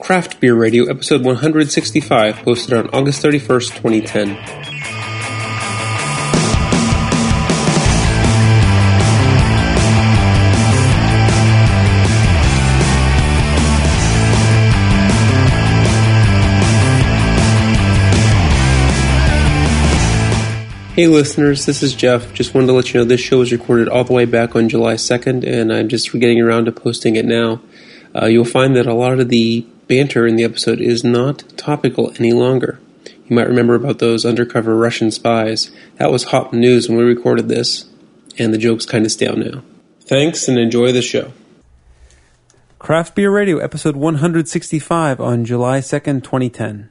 Craft Beer Radio, episode 165, posted on August 31st, 2010. Hey listeners, this is Jeff. Just wanted to let you know this show was recorded all the way back on July 2nd, and I'm just getting around to posting it now. Uh, you'll find that a lot of the banter in the episode is not topical any longer. You might remember about those undercover Russian spies. That was hot news when we recorded this, and the joke's kind of stale now. Thanks, and enjoy the show. Craft Beer Radio, episode 165 on July 2nd, 2010.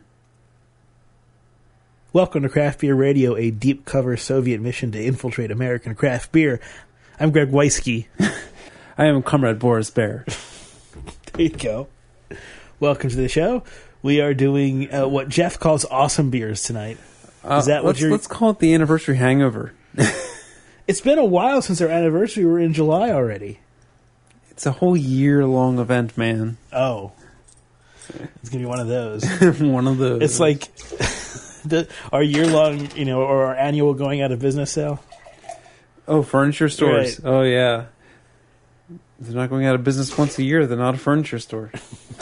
Welcome to Craft Beer Radio, a deep cover Soviet mission to infiltrate American craft beer. I'm Greg Weisky. I am Comrade Boris Bear. There you go. Welcome to the show. We are doing uh, what Jeff calls awesome beers tonight. Uh, Is that what let's, you're- let's call it the anniversary hangover. It's been a while since our anniversary. We're in July already. It's a whole year long event, man. Oh, it's gonna be one of those. One of those. It's like the, our year long, you know, or our annual going out of business sale. Oh, furniture stores. Right. Oh, yeah. They're not going out of business once a year. They're not a furniture store.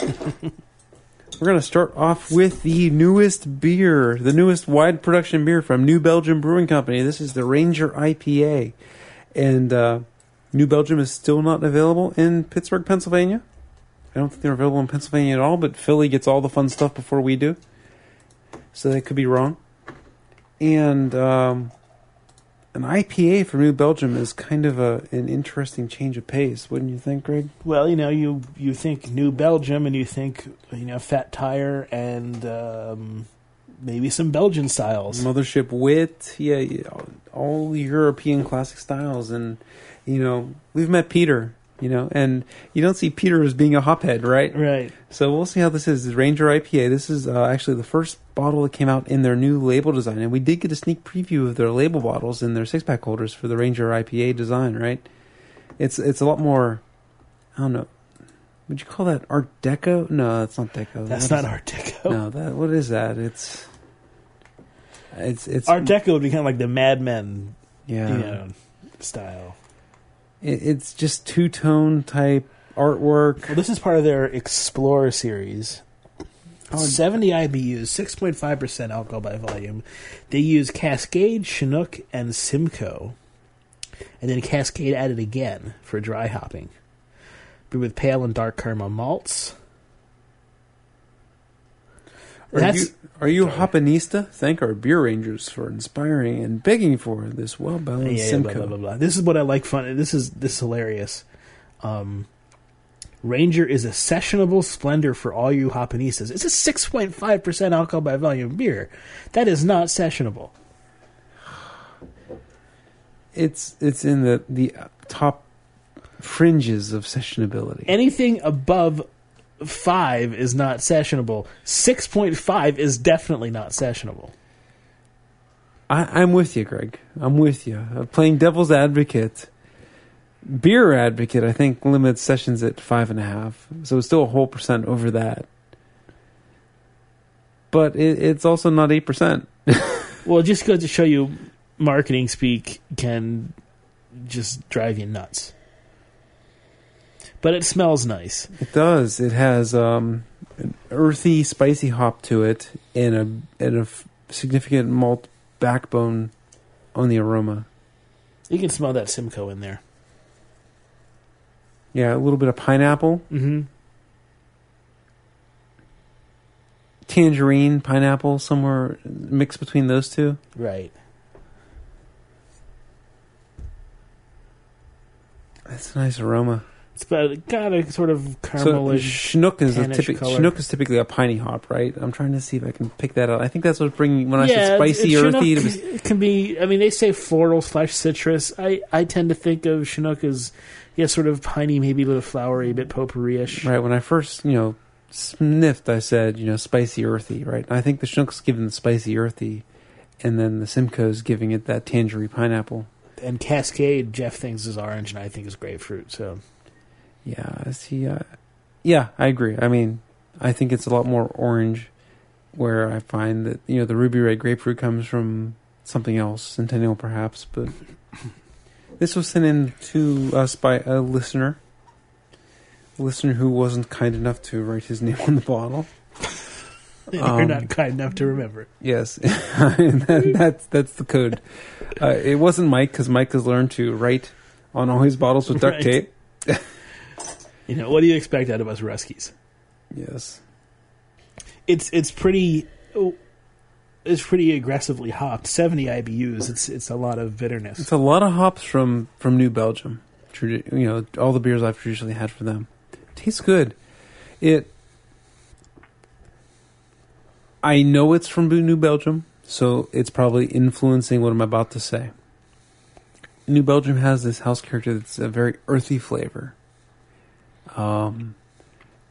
We're going to start off with the newest beer, the newest wide production beer from New Belgium Brewing Company. This is the Ranger IPA. And uh, New Belgium is still not available in Pittsburgh, Pennsylvania. I don't think they're available in Pennsylvania at all, but Philly gets all the fun stuff before we do. So that could be wrong. And um, an IPA for New Belgium is kind of a an interesting change of pace, wouldn't you think, Greg? Well, you know, you you think New Belgium, and you think you know Fat Tire, and um, maybe some Belgian styles. Mothership Wit, yeah, yeah, all European classic styles, and you know we've met Peter, you know, and you don't see Peter as being a hophead, right? Right. So we'll see how this is. This Ranger IPA. This is uh, actually the first bottle that came out in their new label design, and we did get a sneak preview of their label bottles in their six pack holders for the Ranger IPA design. Right? It's it's a lot more. I don't know. Would you call that Art Deco? No, that's not Deco. That's What not is- Art Deco. No, that what is that? It's it's it's Art Deco would be kind of like the Mad Men, Yeah, you know, style. It, it's just two tone type artwork. Well, this is part of their Explorer series. Oh, 70 IBUs, 6.5% alcohol by volume. They use Cascade, Chinook, and Simcoe. And then Cascade added again for dry hopping. Brewed with pale and dark caramel malts. Are That's- you, are you sorry. Thank our beer rangers for inspiring and begging for this well balanced yeah, blah, Simcoe. blah, blah, blah. This is what I like fun. This is this is hilarious. Um, Ranger is a sessionable splendor for all you hopinistas. It's a 6.5% alcohol by volume beer. That is not sessionable. It's it's in the the top fringes of sessionability. Anything above 5 is not sessionable. 6.5 is definitely not sessionable. I, I'm with you, Greg. I'm with you. Uh, playing devil's advocate. Beer advocate, I think, limits sessions at five and a half, so it's still a whole percent over that. But it, it's also not eight percent. Well, just goes to show you marketing speak can just drive you nuts. But it smells nice. It does. It has um, an earthy, spicy hop to it, and a and a f- significant malt backbone on the aroma. You can smell that Simcoe in there. Yeah, a little bit of pineapple, Mm-hmm. tangerine, pineapple, somewhere mixed between those two. Right. That's a nice aroma. It's got, got a sort of So caramelish. Chinook is a tannish typic, color. Chinook is typically a piney hop, right? I'm trying to see if I can pick that out. I think that's what's bringing when I yeah, said spicy, it's- earthy. It was, can be. I mean, they say floral slash citrus. I, I tend to think of Chinook as yeah, sort of piney, maybe a little flowery, a bit potpourri-ish. right when I first, you know, sniffed, I said, you know, spicy, earthy, right? I think the Chinook's giving the spicy, earthy, and then the Simcoe's giving it that tangerine pineapple. And Cascade, Jeff thinks is orange, and I think is grapefruit. So Yeah, I see. Uh, yeah, I agree. I mean, I think it's a lot more orange. Where I find that you know the ruby red grapefruit comes from something else, Centennial perhaps, but this was sent in to us by a listener, a listener who wasn't kind enough to write his name on the bottle. You're Um, not kind enough to remember. it. Yes, that, that's that's the code. Uh, it wasn't Mike because Mike has learned to write on all his bottles with duct Right. tape. You know, what do you expect out of us Ruskies? Yes, It's it's pretty oh, it's pretty aggressively hopped. Seventy IBUs. It's it's a lot of bitterness. it's a lot of hops from from New Belgium. You know, all the beers I've traditionally had for them tastes good. It. I know it's from New Belgium, so it's probably influencing what I'm about to say. New Belgium has this house character that's a very earthy flavor. Um,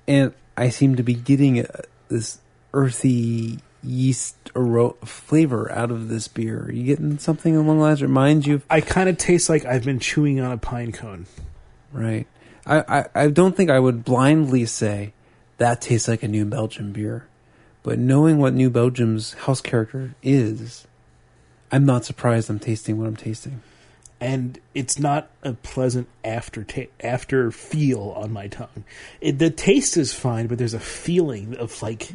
and I seem to be getting uh this earthy yeast aro- flavor out of this beer. Are you getting something along those lines? It reminds you of I kind of taste like I've been chewing on a pine cone. Right. I, I, I don't think I would blindly say that tastes like a New Belgium beer. But knowing what New Belgium's house character is, I'm not surprised I'm tasting what I'm tasting. And it's not a pleasant after ta- after feel on my tongue. It, the taste is fine, but there's a feeling of like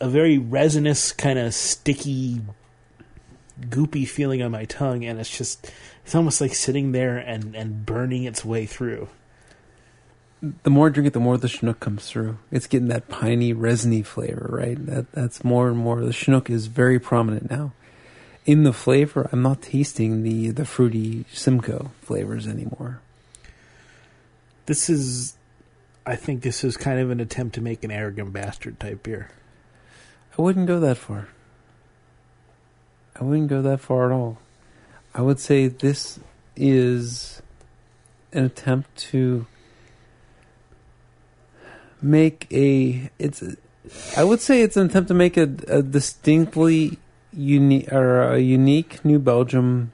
a very resinous kind of sticky, goopy feeling on my tongue, and it's just it's almost like sitting there and and burning its way through. The more I drink it, the more the Chinook comes through. It's getting that piney, resiny flavor, right? That That's more and more. The Chinook is very prominent now. In the flavor, I'm not tasting the, the fruity Simcoe flavors anymore. This is, I think, this is kind of an attempt to make an arrogant bastard type beer. I wouldn't go that far. I wouldn't go that far at all. I would say this is an attempt to make a it's I would say it's an attempt to make a, a distinctly unique or a unique New Belgium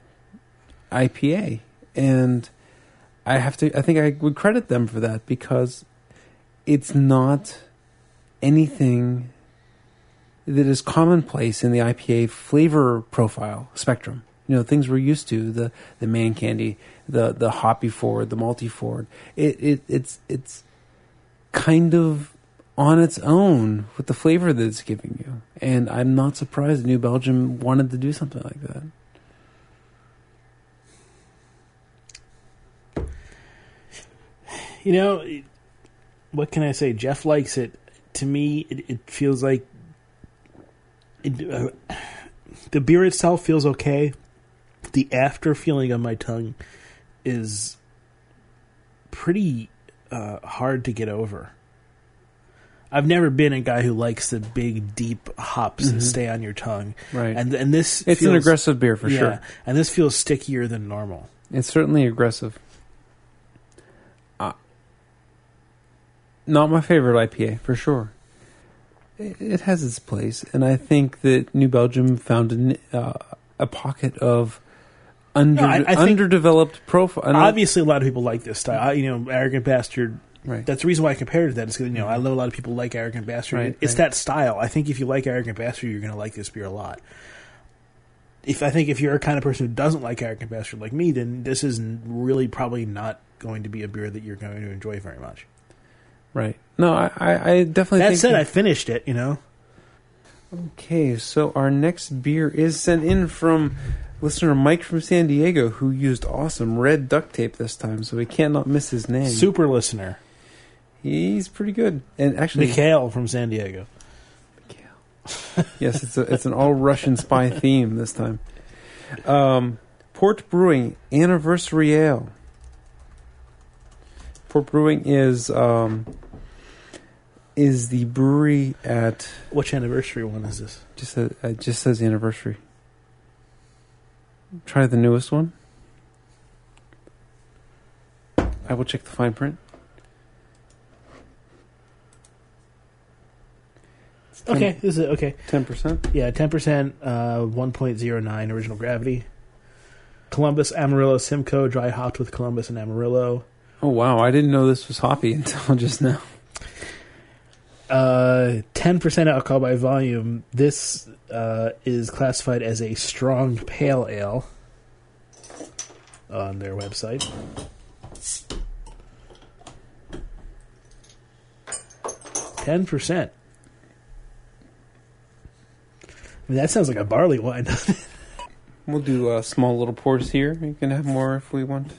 IPA and I have to I think I would credit them for that because it's not anything that is commonplace in the IPA flavor profile spectrum. You know, things we're used to the the man candy, the the hoppy forward, the malty forward. It it it's it's kind of on its own with the flavor that it's giving you, and I'm not surprised New Belgium wanted to do something like that. You know, what can I say? Jeff likes it. To me, it, it feels like it, uh, the beer itself feels okay. The after feeling on my tongue is pretty uh, hard to get over. I've never been a guy who likes the big, deep hops that Mhm. stay on your tongue, Right. and and this it's an aggressive beer for yeah, sure. and this feels stickier than normal. It's certainly aggressive. Uh, not my favorite IPA for sure. It, it has its place, and I think that New Belgium found an, uh, a pocket of under No, I- I underdeveloped profile. Obviously, a lot of people like this style. I, you know, arrogant bastard right? That's the reason why I compared it to that. Is because you know I know a lot of people like Arrogant Bastard. Right, it's right. that style. I think if you like Arrogant Bastard, you're going to like this beer a lot. If I think if you're a kind of person who doesn't like Arrogant Bastard like me, then this is really probably not going to be a beer that you're going to enjoy very much. right. No, I, I, definitely. That said, I finished it. You know, Okay, so our next beer is sent in from listener Mike from San Diego, who used awesome red duct tape this time, so we can't miss his name. super listener He's pretty good, and actually, Mikhail from San Diego. Mikhail. yes, it's a, it's an all Russian spy theme this time. Um, Port Brewing Anniversary Ale. Port Brewing is um, is the brewery at Which anniversary one is this? just says, it just says anniversary. Try the newest one. I will check the fine print. Okay, this is okay. ten percent. Yeah, ten percent, uh, one point zero nine original gravity. Columbus Amarillo Simcoe dry hopped with Columbus and Amarillo. Oh wow! I didn't know this was hoppy until just now. Uh, ten percent alcohol by volume. This uh, is classified as a strong pale ale on their website. Ten percent. I mean, that sounds like a barley wine. We'll do uh, small little pours here. You can have more if we want.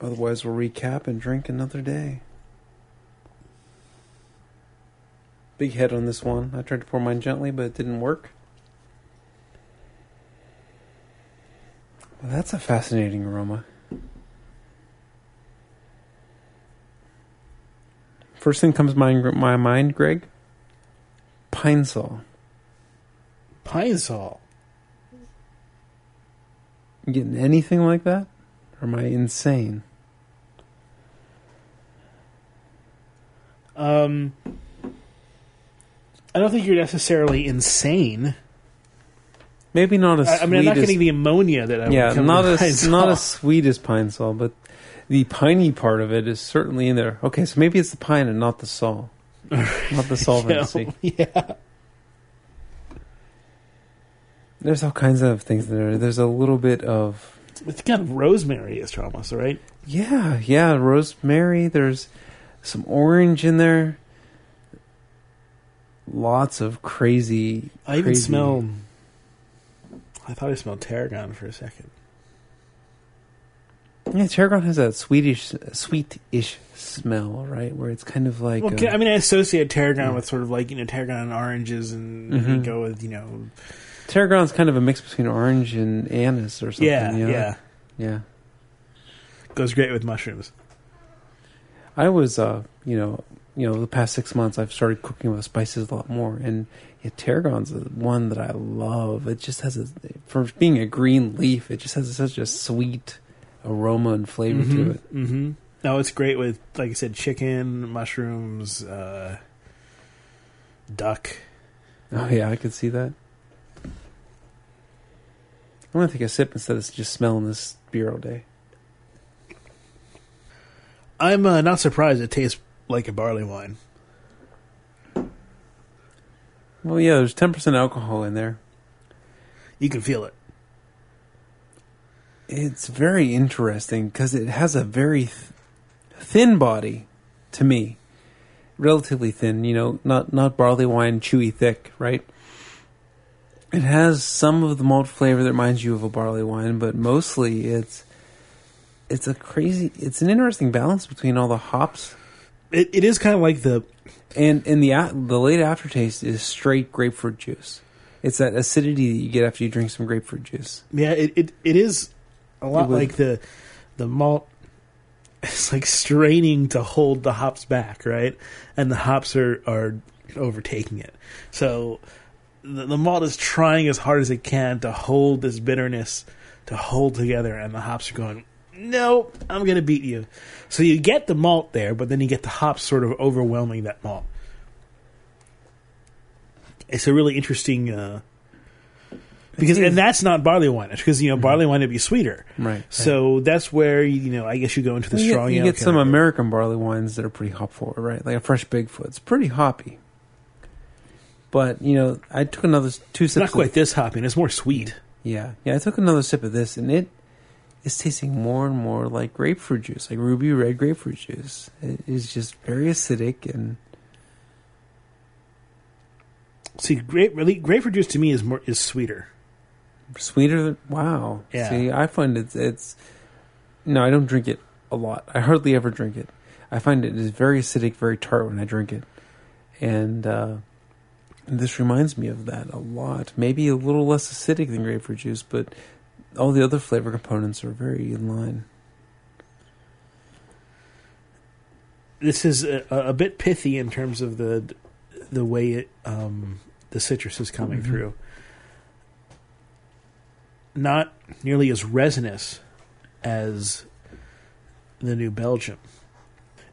Otherwise, we'll recap and drink another day. Big head on this one. I tried to pour mine gently, but it didn't work. Well, that's a fascinating aroma. First thing comes my, my mind, Greg. Pine Sol. Pine Sol. You getting anything like that? Or am I insane? Um, I don't think you're necessarily insane. Maybe not as I, I mean, I'm not as- getting the ammonia that I yeah, not as not as sweet as pine sol, but the piney part of it is certainly in there. Okay, so maybe it's the pine and not the sol, not the solvency. yeah. There's all kinds of things there. There's a little bit of It's kind of rosemary-ish almost, right? yeah, yeah, rosemary. There's some orange in there. Lots of crazy. I even crazy- smell. I thought I smelled tarragon for a second. Yeah, tarragon has that sweetish, sweetish smell, right? Where it's kind of like. Well, uh, I mean, I associate tarragon Yeah. with sort of like you know tarragon and oranges, and Mhm. you go with you know tarragon's kind of a mix between orange and anise or something. yeah, you know? yeah, yeah. goes great with mushrooms. I was, uh, you know, you know, the past six months I've started cooking with spices a lot more, and yeah, tarragon's one that I love. It just has a, for being a green leaf, it just has such a sweet aroma and flavor to it. Mm-hmm. No, it's great with like I said, chicken, mushrooms, uh, duck. Oh yeah, I could see that. I'm gonna take a sip instead of just smelling this beer all day. I'm uh, not surprised it tastes like a barley wine. Well, yeah, there's ten percent alcohol in there. You can feel it. It's very interesting because it has a very th- thin body to me, relatively thin. You know, not not barley wine, chewy thick, right? It has some of the malt flavor that reminds you of a barley wine, but mostly it's it's a crazy. It's an interesting balance between all the hops It, it is kind of like the and and the the late aftertaste is straight grapefruit juice. It's that acidity that you get after you drink some grapefruit juice. yeah. It it, it is a lot would- like the the malt. It's like straining to hold the hops back, right? And the hops are are overtaking it. So the, the malt is trying as hard as it can to hold this bitterness to hold together, and the hops are going, "No, I'm going to beat you." So you get the malt there, but then you get the hops sort of overwhelming that malt. It's a really interesting uh, because, and that's not barley wine because you know barley wine would be sweeter. Right. So that's where you know I guess you go into the you strong. get, you get some. American barley wines that are pretty hop forward, right? Like a fresh Bigfoot. It's pretty hoppy. But you know, I took another two It's sips. not quite Of, this hoppy. and It's more sweet. yeah, yeah. I took another sip of this, and it is tasting more and more like grapefruit juice, like ruby red grapefruit juice. It is just very acidic and See, grape really grapefruit juice to me is more is sweeter. sweeter. Than, wow. Yeah. See, I find it's it's. No, I don't drink it a lot. I hardly ever drink it. I find it is very acidic, very tart when I drink it, and uh, this reminds me of that a lot. Maybe a little less acidic than grapefruit juice, but all the other flavor components are very in line. This is a, a bit pithy in terms of the the way it um, the citrus is coming Mhm. through. Not nearly as resinous as the New Belgium.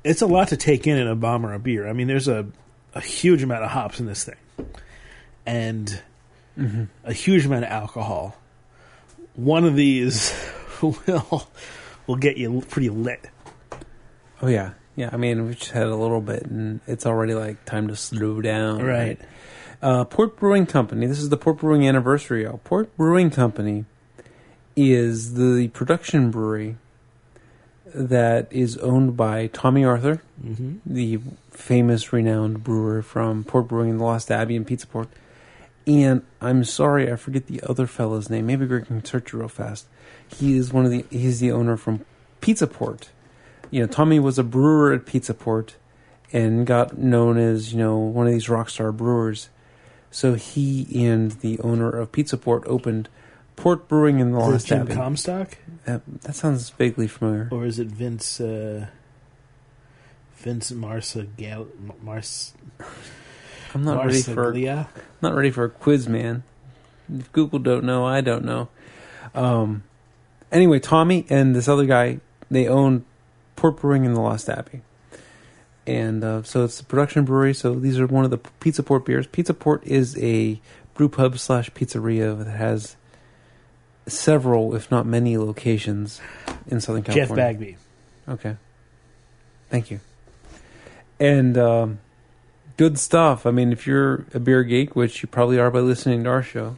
It's a lot to take in in a bomb or a beer. I mean, there's a a huge amount of hops in this thing, and Mm-hmm. a huge amount of alcohol. One of these will will get you pretty lit. Oh yeah, Yeah, I mean, we've just had a little bit, and it's already like time to slow down. Right. Uh, Port Brewing Company. This is the Port Brewing anniversary. Port Brewing Company is the production brewery that is owned by Tommy Arthur, Mm-hmm. the famous, renowned brewer from Port Brewing in the Lost Abbey in Pizza Port. And I'm sorry, I forget the other fellow's name. Maybe Greg can search it real fast. He is one of the. He's the owner from Pizza Port. You know, Tommy was a brewer at Pizza Port, and got known as you know one of these rock star brewers. So he and the owner of Pizza Port opened Port Brewing in the Is it Lost Jim Abbey. Comstock that, that sounds vaguely familiar. or is it Vince? Uh, Vince Marsa Gal Mars I'm not ready for Marsaglia? not ready for a quiz, man. If Google don't know, I don't know. Um, anyway, Tommy and this other guy, they own Port Brewing in the Lost Abbey. And uh, so it's a production brewery. So these are one of the Pizza Port beers. Pizza Port is a brew pub slash pizzeria that has several, if not many, locations in Southern California. Jeff Bagby. Okay. Thank you. And um, good stuff. I mean, if you're a beer geek, which you probably are by listening to our show,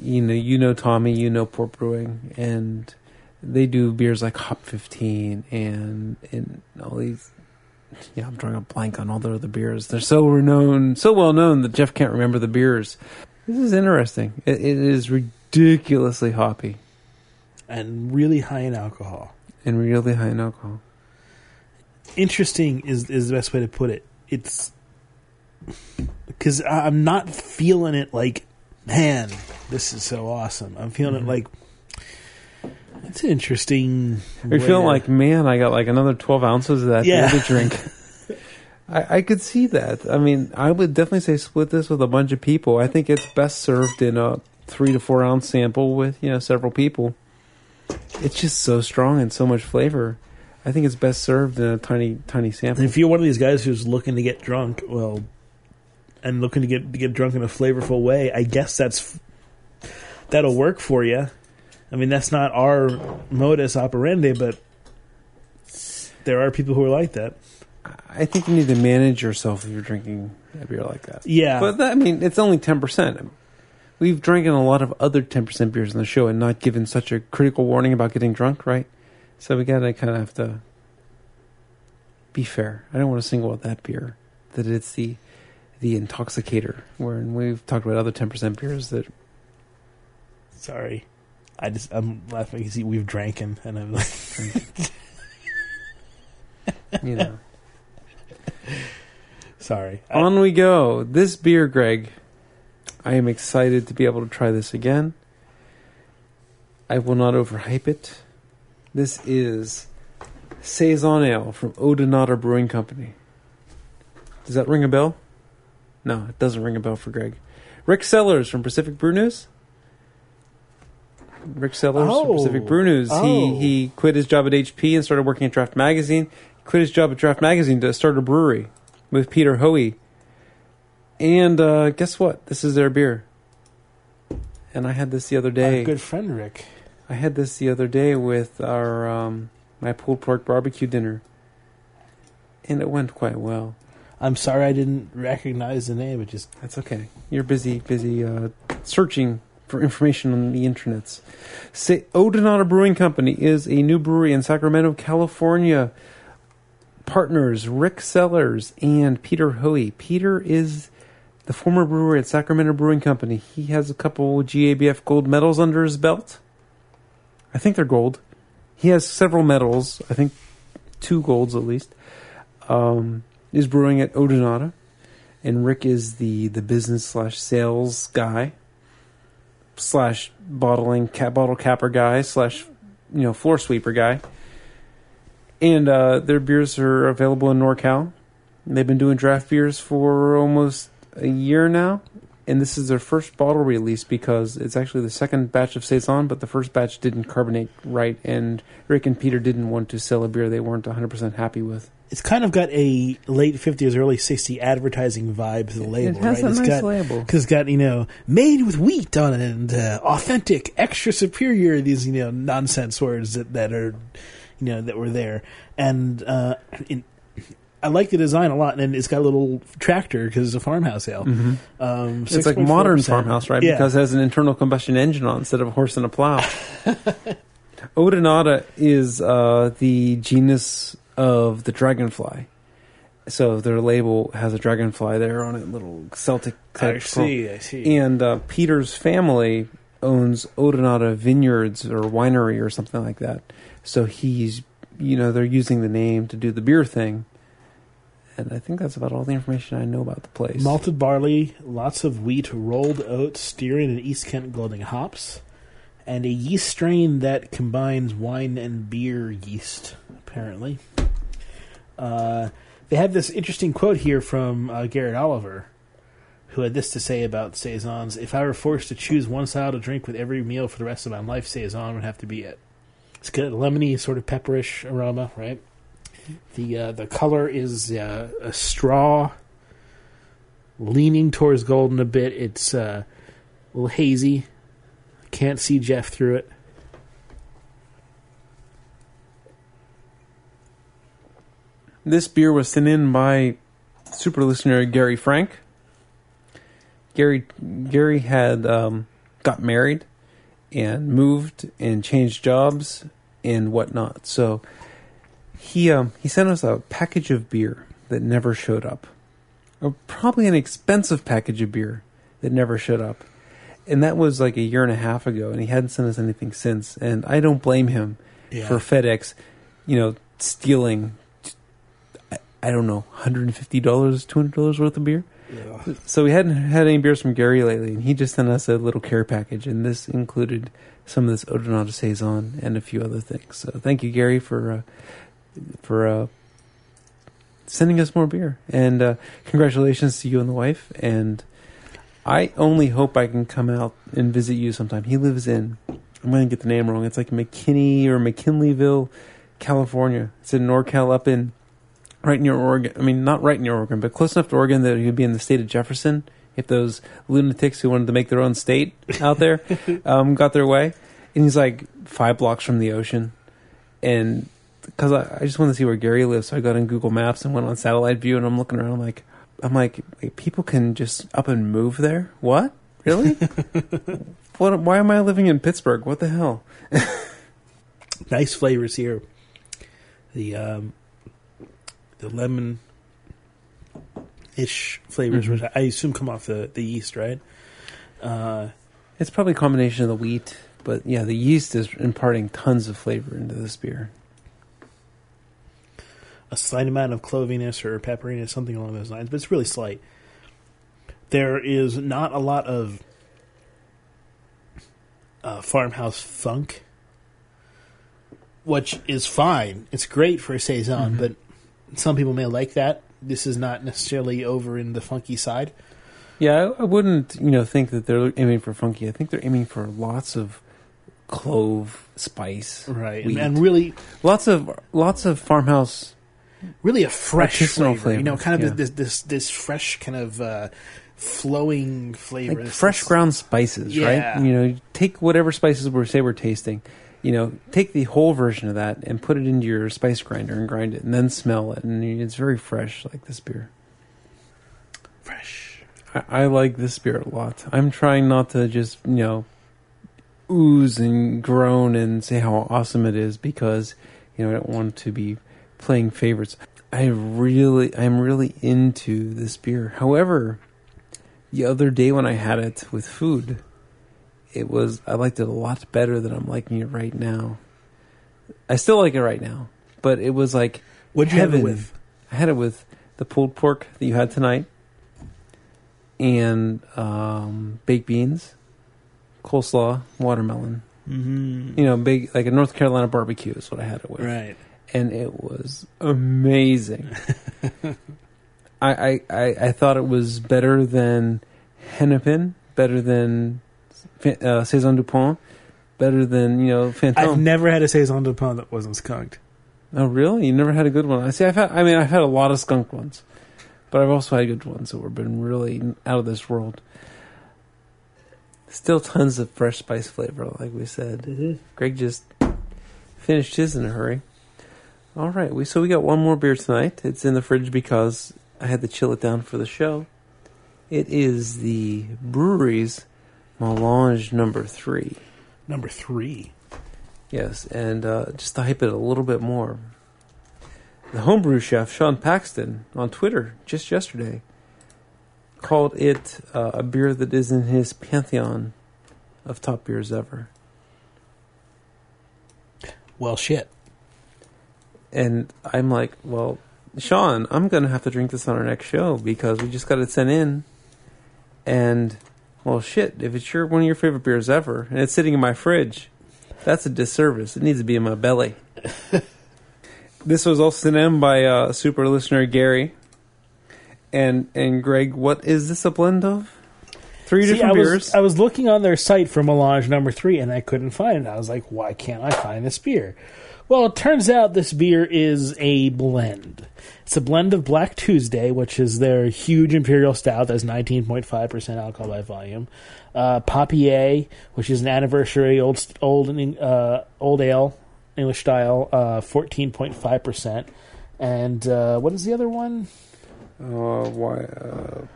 you know you know Tommy, you know Port Brewing, and they do beers like Hop 15 and and all these. Yeah, I'm drawing a blank on all the other beers. They're so renowned, so well known that Jeff can't remember the beers. This is interesting. It, it is ridiculously hoppy and really high in alcohol. and really high in alcohol. Interesting is is the best way to put it. It's because I'm not feeling it like, man, this is so awesome. I'm feeling Mhm. it like it's interesting. You're feeling to- like, man, I got like another 12 ounces of that Yeah. to drink. I, I could see that. I mean, I would definitely say split this with a bunch of people. I think it's best served in a three to four ounce sample with, you know, several people. It's just so strong and so much flavor. I think it's best served in a tiny, tiny sample. if you're one of these guys who's looking to get drunk, well, and looking to get to get drunk in a flavorful way, I guess that's that'll work for you. I mean, that's not our modus operandi, but there are people who are like that. I think you need to manage yourself if you're drinking a beer like that. Yeah, But that, I mean, it's only ten percent. We've drinking a lot of other ten percent beers on the show and not given such a critical warning about getting drunk, right? So we gotta kind of have to be fair. I don't want to single out that beer that it's the the intoxicator. Wherein we've talked about other ten percent beers that sorry. I just I'm laughing because we've drank and, and I'm like, you know. sorry. I- On we go. This beer, Greg. I am excited to be able to try this again. I will not overhype it. This is Saison Ale from Odonata Brewing Company. Does that ring a bell? No, it doesn't ring a bell for Greg. Rick Sellers from Pacific Brew News. Rick Sellers Oh. from Pacific Brew oh, News. Oh. He he quit his job at HP and started working at Draft Magazine. Quit his job at Draft Magazine to start a brewery with Peter Hoey. And uh, guess what? This is their beer. And I had this the other day. Our good friend Rick. I had this the other day with our um, my pulled pork barbecue dinner, and it went quite well. I'm sorry I didn't recognize the name. It just That's okay. You're busy, busy uh, searching for information on the internets. Say, Odonata Brewing Company is a new brewery in Sacramento, California. Partners Rick Sellers and Peter Hoey. Peter is the former brewer at Sacramento Brewing Company. He has a couple GABF gold medals under his belt. I think they're gold. He has several medals. I think two golds at least. Um, is brewing at Odonata and Rick is the the business slash sales guy slash bottling cap bottle capper guy slash you know floor sweeper guy. And uh, their beers are available in NorCal. They've been doing draft beers for almost a year now, and this is their first bottle release because it's actually the second batch of saison, but the first batch didn't carbonate right, and Rick and Peter didn't want to sell a beer they weren't 100% happy with. it's kind of got a late 50s, early 60s advertising vibe to the label, it has right? a It's nice got, label. Because it's got, you know, made with wheat on it and uh, authentic, extra superior, these, you know, nonsense words that, that are, you know, that were there. And uh, in, I like the design a lot, and it's got a little tractor because it's a farmhouse ale. Um, Mm-hmm. It's like modern farmhouse, right? Yeah. Because it has an internal combustion engine on instead of a horse and a plow. Odonata is uh, the genus of the dragonfly. So their label has a dragonfly there on it, little Celtic. I see, I see. And uh, Peter's family owns Odonata Vineyards or winery or something like that. So he's, you know, they're using the name to do the beer thing. And I think that's about all the information I know about the place. Malted barley, lots of wheat, rolled oats, Styrian and East Kent Golding hops, and a yeast strain that combines wine and beer yeast, apparently. Uh, they have this interesting quote here from uh, Garrett Oliver, who had this to say about Saisons. If I were forced to choose one style to drink with every meal for the rest of my life, Saison would have to be it. It's got a lemony, sort of pepperish aroma, right? The uh, the color is uh, a straw, leaning towards golden a bit. It's uh, a little hazy. Can't see Jeff through it. This beer was sent in by super listener Gary Frank. Gary Gary had um, got married and moved and changed jobs and whatnot. So he um, he sent us a package of beer that never showed up, or probably an expensive package of beer that never showed up. And that was like a year and a half ago, and he hadn't sent us anything since. And I don't blame him Yeah. for FedEx, you know, stealing. I, I don't know, hundred and fifty dollars, two hundred dollars worth of beer. So we hadn't had any beers from Gary lately, and he just sent us a little care package, and this included some of this Odonata saison and a few other things. So thank you, Gary, for uh, for uh, sending us more beer, and uh, congratulations to you and the wife. And I only hope I can come out and visit you sometime. He lives in I'm going to get the name wrong. It's like McKinney or McKinleyville, California. It's in NorCal, up in right near Oregon. I mean, not right near Oregon, but close enough to Oregon that you'd be in the state of Jefferson. If those lunatics who wanted to make their own state out there um, got their way, and he's like five blocks from the ocean, and because I, I just wanted to see where Gary lives, so I got on Google Maps and went on satellite view, and I'm looking around, I'm like, I'm like, wait, people can just up and move there? What? Really? what? Why am I living in Pittsburgh? What the hell? nice flavors here. The um, the lemon ish flavors, Mhm. which I assume come off the, the yeast, right? Uh, It's probably a combination of the wheat, but yeah, the yeast is imparting tons of flavor into this beer. A slight amount of cloviness or pepperiness, something along those lines, but it's really slight. There is not a lot of uh, farmhouse funk, which is fine. It's great for a saison, Mhm. but some people may like that. This is not necessarily over in the funky side. Yeah, I, I wouldn't, you know, think that they're aiming for funky. I think they're aiming for lots of clove spice, Right, and, Wheat. and really, lots of lots of farmhouse. Really a fresh Artisanal flavor. You know, kind of yeah. this this this fresh kind of uh, flowing flavor, like fresh ground spices, Yeah. right? You know, take whatever spices we say we're tasting, you know, take the whole version of that and put it into your spice grinder and grind it, and then smell it, and it's very fresh, like this beer. fresh. I, I like this beer a lot. I'm trying not to just you know ooze and groan and say how awesome it is because you know I don't want to be playing favorites. I really, I'm really into this beer. However, the other day when I had it with food, it was I liked it a lot better than I'm liking it right now. I still like it right now, but it was like What'd you have it with? I had it with the pulled pork that you had tonight, and um, baked beans, coleslaw, watermelon. Mm-hmm. You know, big like a North Carolina barbecue is what I had it with, Right. And it was amazing. I, I, I thought it was better than Hennepin, better than uh, Saison Dupont, better than you know I've never had a saison pain that wasn't skunked. Oh, really? You never had a good one? I see. I've had. I mean, I've had a lot of skunk ones, but I've also had good ones that have been really out of this world. Still tons of fresh spice flavor, like we said. Greg just finished his in a hurry. All right, we so we got one more beer tonight. It's in the fridge because I had to chill it down for the show. It is The Bruery's Melange number three. Number three. Yes, and uh, just to hype it a little bit more, the homebrew chef Sean Paxton on Twitter just yesterday called it uh, a beer that is in his pantheon of top beers ever. Well, shit. And I'm like, well, Sean, I'm going to have to drink this on our next show because we just got it sent in. And, well, shit, if it's your one of your favorite beers ever and it's sitting in my fridge, that's a disservice. It needs to be in my belly. this was also sent in by uh, super listener Gary. And and Greg, what is this a blend of? Three See, different I beers. was, I was looking on their site for Melange number three and I couldn't find it. I was like, why can't I find this beer? Well, it turns out this beer is a blend. It's a blend of Black Tuesday, which is their huge imperial stout that's 19.5% alcohol by volume. Uh, Papier, which is an anniversary old old uh, old ale, English style, uh, 14.5%. And uh, what is the other one? uh, why, uh,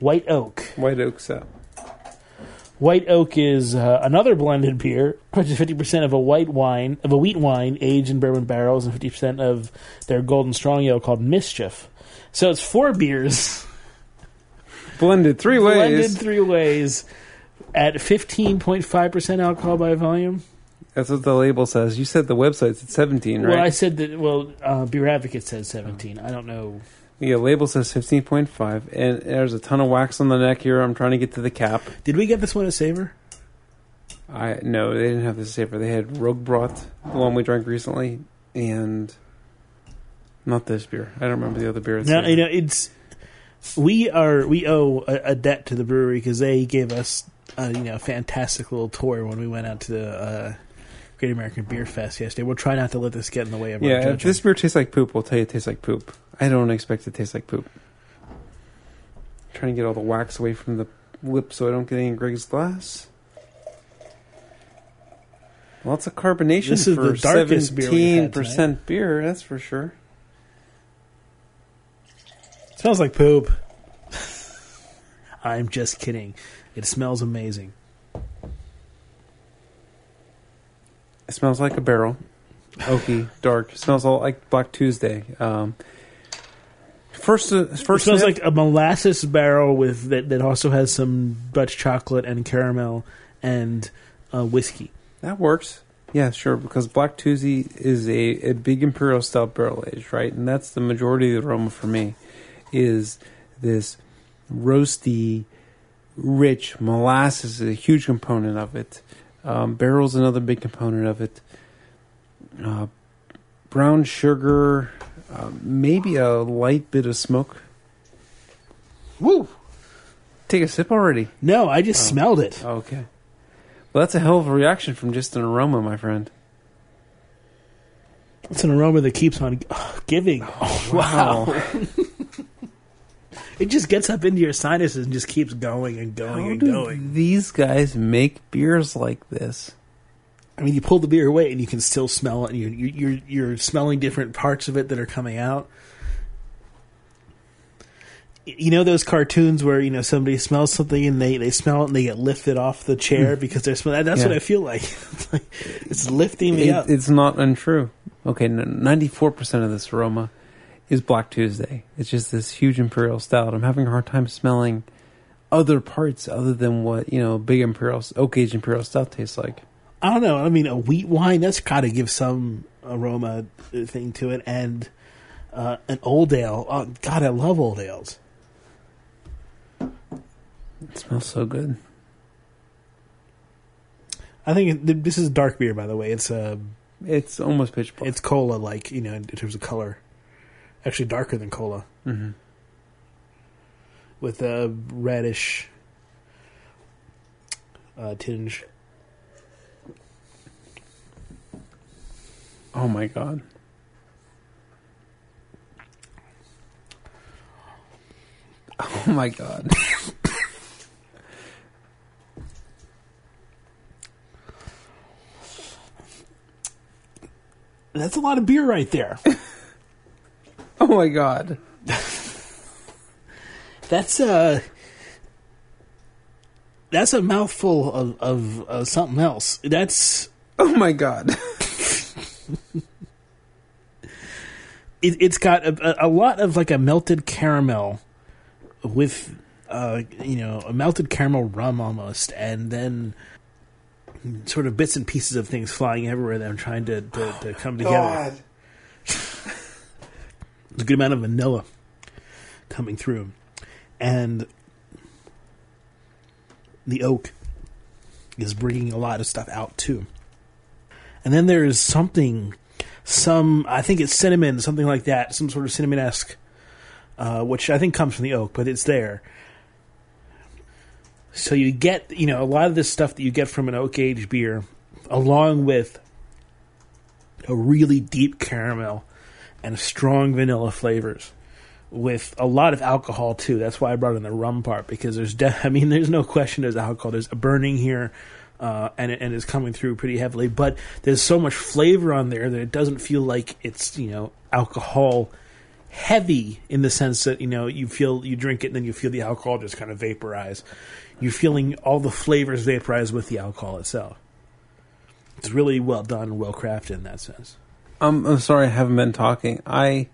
White Oak. White Oak Sap. White Oak is uh, another blended beer, which is fifty percent of a white wine of a wheat wine aged in bourbon barrels, and fifty percent of their golden strong ale called Mischief. So it's four beers Blended three ways. blended three ways at fifteen point five percent alcohol by volume. That's what the label says. You said the website's at 17, right? Well, I said that. Well, uh, Beer Advocate said seventeen. I don't know. Yeah, label says 15.5, and there's a ton of wax on the neck here. I'm trying to get to the cap. Did we get this one at Savor? I No, they didn't have the safer. They had Rugbrød, the one we drank recently, and not this beer. I don't remember the other beer. No, you know it's we are we owe a, a debt to the Bruery because they gave us a you know fantastic little tour when we went out to the uh, Great American Beer Fest yesterday. We'll try not to let this get in the way of our yeah, if this beer tastes like poop, we'll tell you it tastes like poop. I don't expect it to taste like poop. I'm trying to get all the wax away from the lip so I don't get any in Greg's glass. Lots of carbonation This is for the darkest beer we've had percent beer. That's for sure. smells like poop. I'm just kidding. It smells amazing. It smells like a barrel, oaky, dark. It smells all like Black Tuesday. Um, first, uh, It first smells sniff- like a molasses barrel with that, that also has some Dutch chocolate and caramel and uh, whiskey. That works. Yeah, sure. Because Black Tuesday is a, a big imperial stout barrel aged, right? And that's the majority of the aroma for me. Is this roasty, rich molasses is a huge component of it. Um, barrel's another big component of it. Uh, brown sugar, uh, maybe a light bit of smoke. Woo! Take a sip already. No, I just Oh. smelled it. Okay. Well, that's a hell of a reaction from just an aroma, my friend. It's an aroma that keeps on giving. Oh, wow. It just gets up into your sinuses and just keeps going and going How and do going. these guys make beers like this? I mean, you pull the beer away and you can still smell it, and you're you're you're, smelling different parts of it that are coming out. You know those cartoons where you know somebody smells something and they, they smell it and they get lifted off the chair hmm. because they're smelling. That's what I feel like. it's, like, it's lifting me It- up. it's not untrue. Okay, ninety-four percent of this aroma is Black Tuesday. It's just this huge imperial stout. I'm having a hard time smelling other parts other than what you know, big imperial oak aged imperial stout tastes like. I don't know. I mean, a wheat wine that's got to give some aroma thing to it, and uh, an old ale. Oh, God, I love old ales. It smells so good. I think it, this is dark beer, by the way. It's uh, It's almost pitch black. it's cola, like you know, in terms of color. Actually, darker than cola, hmm with a reddish uh, tinge. Oh my god. Oh my god. That's a lot of beer right there. Oh my god. That's a that's a mouthful of, of, of something else. That's Oh my god. it, it's got a, a lot of like a melted caramel with uh, you know a melted caramel rum almost, and then sort of bits and pieces of things flying everywhere that I'm trying to, to, to come together. There's a good amount of vanilla coming through, and the oak is bringing a lot of stuff out too. And then there's something, some I think it's cinnamon, something like that, some sort of cinnamon esque, uh, which I think comes from the oak, but it's there. So you get, you know, a lot of this stuff that you get from an oak aged beer, along with a really deep caramel and strong vanilla flavors with a lot of alcohol too. That's why I brought in the rum part because there's, de- I mean, there's no question there's alcohol. There's a burning here, uh, and and it's coming through pretty heavily. But there's so much flavor on there that it doesn't feel like it's you know alcohol heavy in the sense that you know you feel you drink it and then you feel the alcohol just kind of vaporize. You're feeling all the flavors vaporize with the alcohol itself. It's really well done well crafted in that sense. I'm, I'm sorry I haven't been talking. I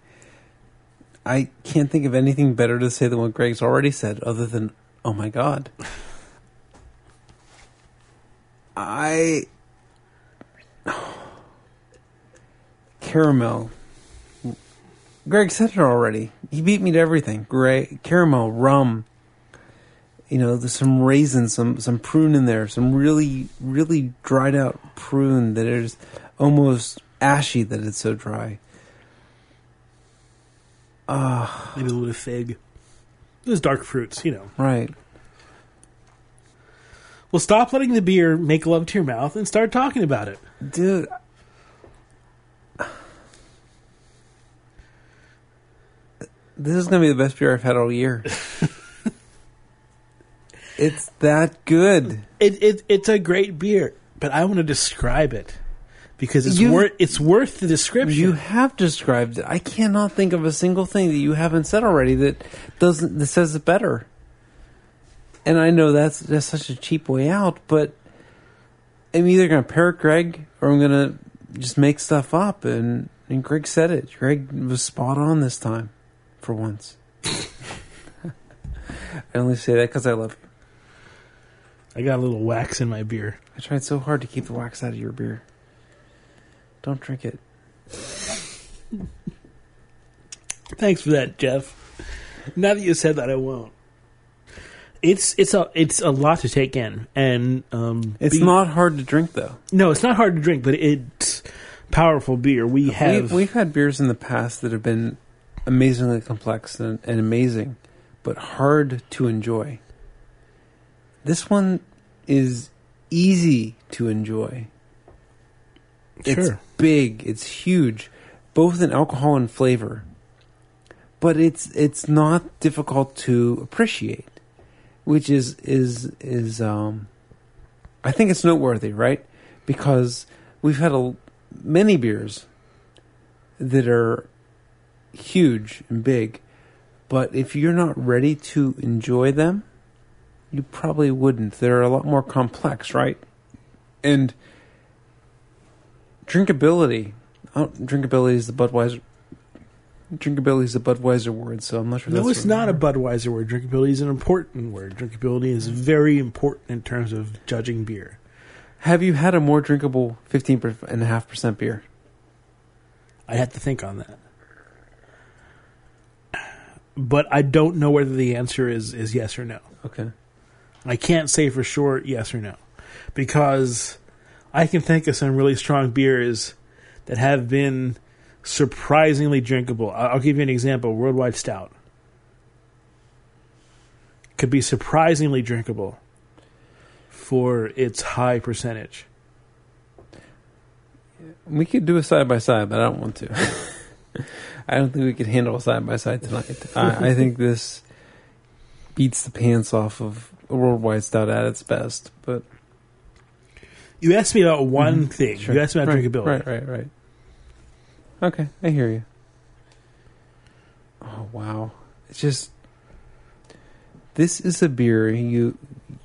I can't think of anything better to say than what Greg's already said, other than "Oh my God." I caramel. Greg said it already. He beat me to everything. Gray caramel, rum. You know, there's some raisins, some some prune in there, some really really dried out prune that is almost ashy that it's so dry. Ah, Maybe a little bit of fig. Those dark fruits, you know. right. Well, stop letting the beer make love to your mouth and start talking about it. Dude. This is going to be the best beer I've had all year. it's that good. It, it it's a great beer, but I want to describe it because it's worth it's worth the description. You have described it. I cannot think of a single thing that you haven't said already that doesn't that says it better. And I know that's that's such a cheap way out, but I'm either going to parrot Greg or I'm going to just make stuff up. And and Greg said it. Greg was spot on this time, for once. I only say that because I love you. I got a little wax in my beer. I tried so hard to keep the wax out of your beer. Don't drink it. Thanks for that, Jeff. Now that you said that, I won't. It's it's a it's a lot to take in, and um, It's be- not hard to drink though. No, it's not hard to drink, but it's powerful beer. We have We, we've had beers in the past that have been amazingly complex and, and amazing, but hard to enjoy. This one is easy to enjoy. It's Sure. big, it's huge, both in alcohol and flavor. But it's it's not difficult to appreciate, which is is is um I think it's noteworthy, right? Because we've had a, many beers that are huge and big, but if you're not ready to enjoy them, you probably wouldn't. They're a lot more complex, right? And drinkability. Oh, drinkability is the Budweiser. Drinkability is the Budweiser word, so I'm not sure. no, it's not a Budweiser word. Drinkability is an important word. Drinkability is very important in terms of judging beer. Have you had a more drinkable 15.5% beer? I have to think on that. But I don't know whether the answer is, is yes or no. Okay. I can't say for sure yes or no. Because I can think of some really strong beers that have been surprisingly drinkable. I'll give you an example Worldwide Stout. Could be surprisingly drinkable for its high percentage. We could do a side by side, but I don't want to. I don't think we could handle a side by side tonight. I, I think this beats the pants off of a worldwide stout at its best. But You asked me about one mm-hmm. thing. sure. You asked me about right, drinkability. Right, right, right. Okay, I hear you. Oh wow, it's just this is a beer you.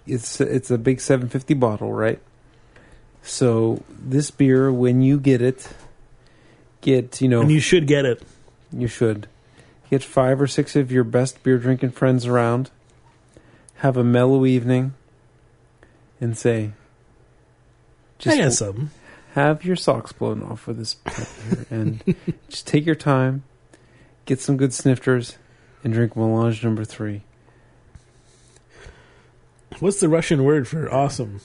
It's it's a big 750 bottle, right? So this beer, when you get it, get you know And you should get it. you should get five or six of your best beer drinking friends around, have a mellow evening, and say, I got some. have your socks blown off with this and just take your time, get some good snifters, and drink Melange number three. What's the Russian word for awesome?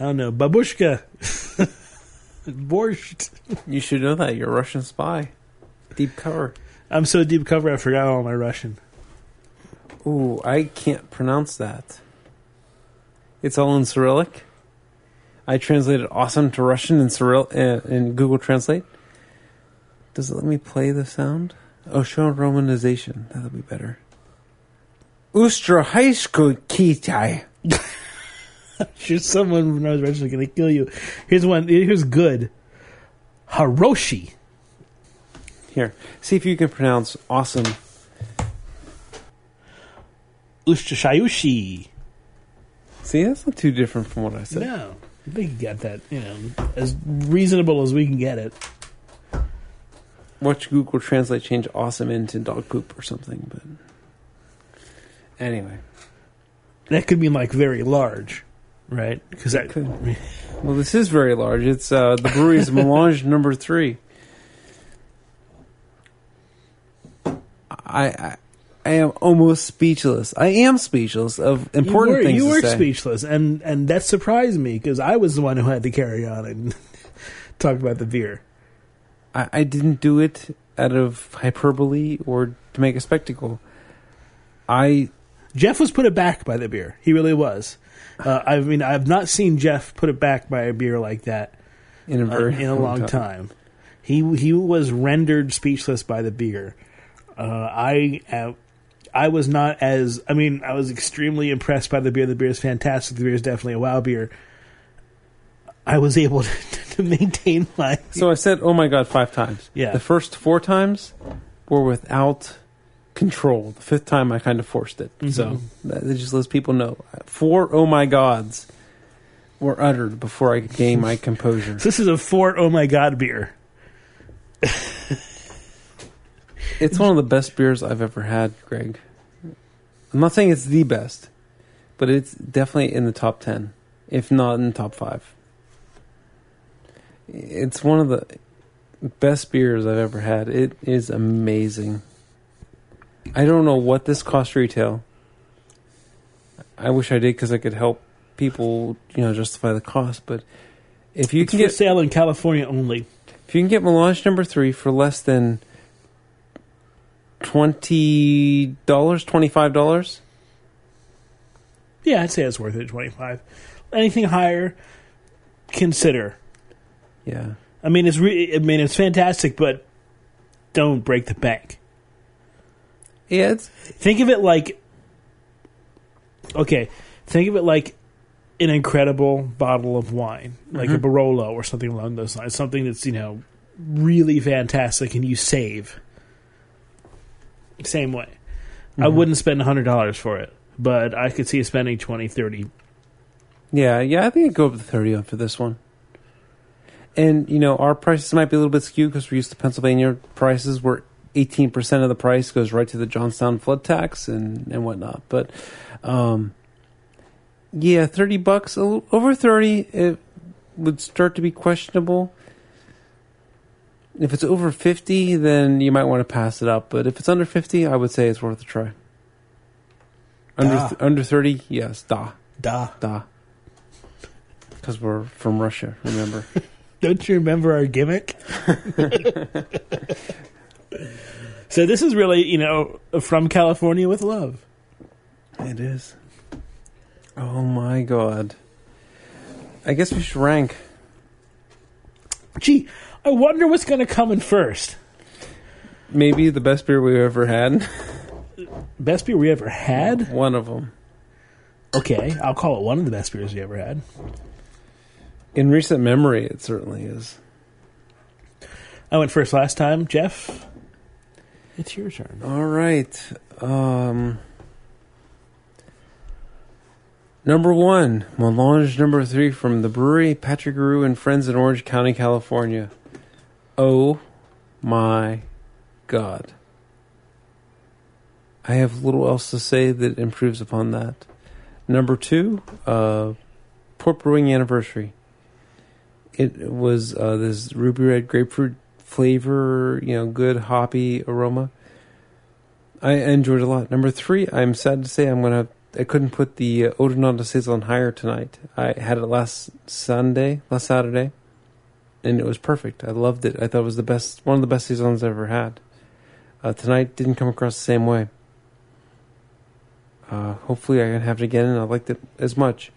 I don't know. Babushka. Borscht. You should know that. You're a Russian spy. Deep cover. I'm so deep cover I forgot all my Russian. Ooh, I can't pronounce that. It's all in Cyrillic. I translated awesome to Russian in Cyrill uh, in Google Translate. Does it let me play the sound? Oh, show romanization. That'll be better. Ustra high school kitai. Sure, someone who knows Russian is going to kill you. Here's one. Here's good. Hiroshi. Here, see if you can pronounce awesome. Ushashayushi. See, that's not too different from what I said. No, I think you got that. You know, as reasonable as we can get it. Watch Google Translate change awesome into dog poop or something, but anyway. That could mean like very large, right? Because that Could. Well, this is very large. It's uh, the Bruery's Melange number three. I, I I am almost speechless. I am speechless of important you were, things you were say. speechless, and and that surprised me because I was the one who had to carry on and talk about the beer. I, I didn't do it out of hyperbole or to make a spectacle. I Jeff was put aback by the beer. He really was. Uh, I mean, I've not seen Jeff put it back by a beer like that in a uh, in a long time. He he was rendered speechless by the beer. Uh, I uh, I was not as I mean I was extremely impressed by the beer. The beer is fantastic. The beer is definitely a wow beer. I was able to, to maintain my So I said, "Oh my god!" five times. Yeah. The first four times were without control. The fifth time, I kind of forced it. Mm-hmm. So that that just lets people know four "Oh my gods" were uttered before I could gain my composure. This is a four oh my god beer. It's one of the best beers I've ever had, Greg. I'm not saying it's the best, but it's definitely in the top 10, if not in the top 5. It's one of the best beers I've ever had. It is amazing. I don't know what this cost retail. I wish I did because I could help people, you know, justify the cost. But if you It's can get sale in California only. if you can get Melange number three for less than twenty dollars, twenty five dollars, Yeah, I'd say it's worth it. Twenty five. Anything higher, consider. yeah, I mean, it's re- I mean, it's fantastic, but don't break the bank. yeah, it's Think of it like, okay, think of it like an incredible bottle of wine, like a Mhm. Barolo or something along those lines. Something that's you know really fantastic, and you save. Same way, I Mhm. wouldn't spend hundred dollars for it, but I could see spending 20 30 yeah, yeah. I think I'd go up to thirty on for this one. And you know, our prices might be a little bit skewed because we're used to Pennsylvania prices, where eighteen percent of the price goes right to the Johnstown flood tax and and whatnot. But um, yeah, thirty bucks over thirty, it would start to be questionable. If it's over fifty, then you might want to pass it up. But if it's under fifty, I would say it's worth a try. Under Da. th- under thirty, yes, da Da. da. Because we're from Russia, remember? Don't you remember our gimmick? so this is really, you know, from California with love. it is. Oh my god. I guess we should rank. Gee, I wonder what's going to come in first. Maybe the best beer we've ever had. Best beer we ever had? One of them. Okay, I'll call it one of the best beers we ever had. In recent memory, it certainly is. I went first last time. Jeff, it's your turn. All right. Um, number one, Melange number three from the Bruery Patrick Rue and Friends in Orange County, California. Oh my God. I have little else to say that improves upon that. Number two, uh, Port Brewing Anniversary. It was uh, this ruby red grapefruit flavor, you know, good hoppy aroma. I enjoyed a lot. Number three, I'm sad to say I'm gonna. I couldn't put the uh, Odonata Saison higher tonight. I had it last Sunday, last Saturday, and it was perfect. I loved it. I thought it was the best, one of the best saisons I've ever had. Uh, tonight didn't come across the same way. Uh, hopefully, I can have it again, and I liked it as much.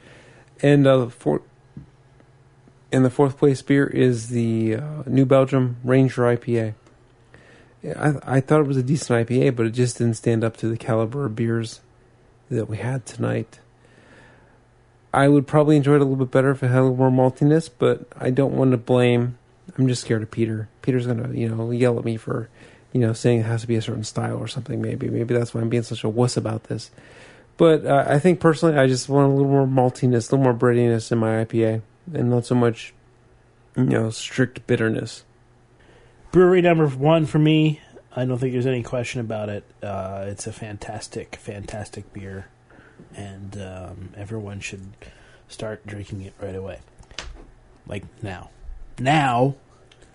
And uh, for in the fourth place beer is the uh, New Belgium Ranger IPA. I, I thought it was a decent IPA, but it just didn't stand up to the caliber of beers that we had tonight. I would probably enjoy it a little bit better if it had a little more maltiness, but I don't want to blame. I'm just scared of Peter. Peter's gonna, you know, yell at me for, you know, saying it has to be a certain style or something. Maybe, maybe that's why I'm being such a wuss about this. But uh, I think personally, I just want a little more maltiness, a little more breadiness in my IPA and not so much, you know, strict bitterness. Bruery number one for me. I don't think there's any question about it. Uh, it's a fantastic, fantastic beer, and um, everyone should start drinking it right away. Like now. Now,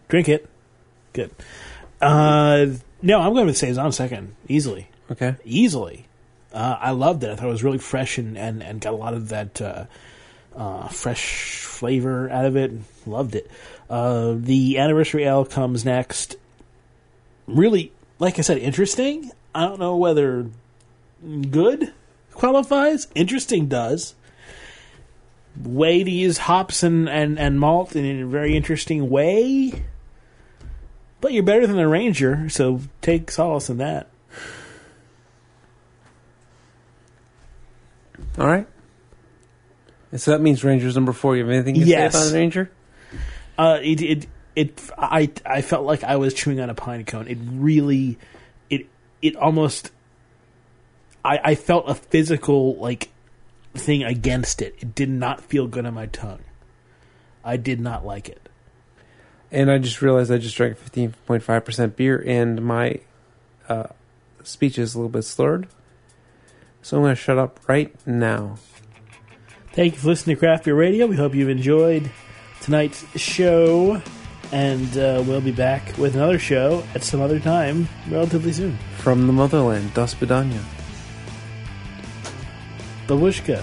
drink it. Good. Uh, no, I'm going with Saison second, easily. Okay. Easily. Uh, I loved it. I thought it was really fresh and, and, and got a lot of that uh, uh, fresh flavor out of it. Loved it. Uh, the anniversary ale comes next. Really, like I said, interesting. I don't know whether good qualifies. Interesting does. Way to use hops and, and, and malt in a very interesting way. But you're better than the Ranger, so take solace in that. All right. And so that means Ranger's number four. You have anything to Yes. say about the Ranger? Uh, it it it I I felt like I was chewing on a pine cone. It really, it it almost. I I felt a physical like thing against it. It did not feel good on my tongue. I did not like it. And I just realized I just drank 15.5% beer and my uh, speech is a little bit slurred. So I'm going to shut up right now. Thank you for listening to Craft Beer Radio. We hope you've enjoyed tonight's show, and uh, we'll be back with another show at some other time relatively soon. From the motherland, Das Bedanya. Babushka.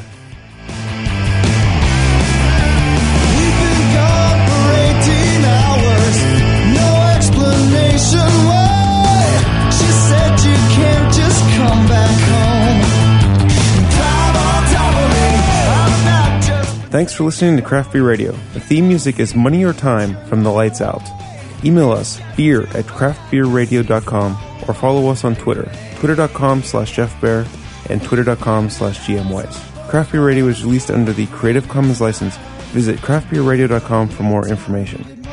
We've been gone for 18 hours. No explanation why. She said you can't just come back home. Climb on top of me. I'm not just. Thanks for listening to Craft Beer Radio. The theme music is Money or Time from The Lights Out. Email us beer at craftbeerradio.com or follow us on Twitter, twitter.com slash jeffbear and twitter.com slash gmwise. Craft Beer Radio is released under the Creative Commons license. Visit craftbeerradio.com for more information.